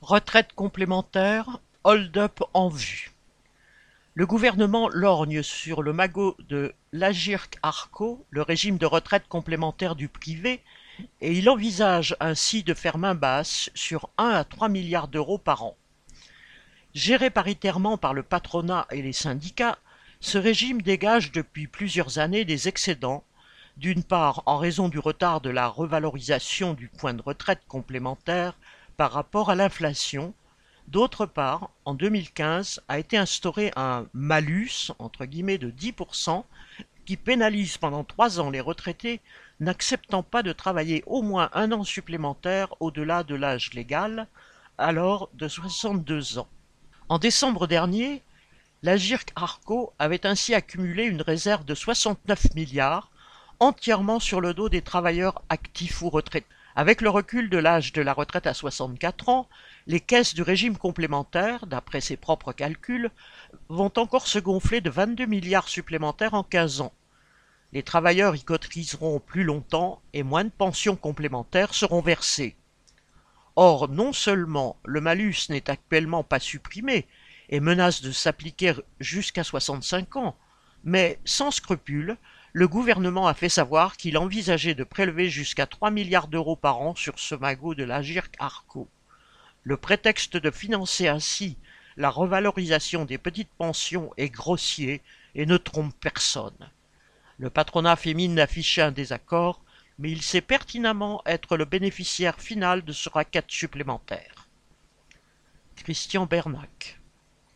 Retraite complémentaire, hold-up en vue. Le gouvernement lorgne sur le magot de l'Agirc-Arrco, le régime de retraite complémentaire du privé, et il envisage ainsi de faire main basse sur 1 à 3 milliards d'euros par an. Géré paritairement par le patronat et les syndicats, ce régime dégage depuis plusieurs années des excédents, d'une part en raison du retard de la revalorisation du point de retraite complémentaire par rapport à l'inflation. D'autre part, en 2015 a été instauré un malus de 10% qui pénalise pendant trois ans les retraités n'acceptant pas de travailler au moins un an supplémentaire au-delà de l'âge légal, alors de 62 ans. En décembre dernier, la GIRC Arco avait ainsi accumulé une réserve de 69 milliards, entièrement sur le dos des travailleurs actifs ou retraités. Avec le recul de l'âge de la retraite à 64 ans, les caisses du régime complémentaire, d'après ses propres calculs, vont encore se gonfler de 22 milliards supplémentaires en 15 ans. Les travailleurs y cotiseront plus longtemps et moins de pensions complémentaires seront versées. Or, non seulement le malus n'est actuellement pas supprimé et menace de s'appliquer jusqu'à 65 ans, mais sans scrupule, le gouvernement a fait savoir qu'il envisageait de prélever jusqu'à 3 milliards d'euros par an sur ce magot de l'Agirc Arco. Le prétexte de financer ainsi la revalorisation des petites pensions est grossier et ne trompe personne. Le patronat fait mine d'afficher un désaccord, mais il sait pertinemment être le bénéficiaire final de ce racket supplémentaire. Christian Bernac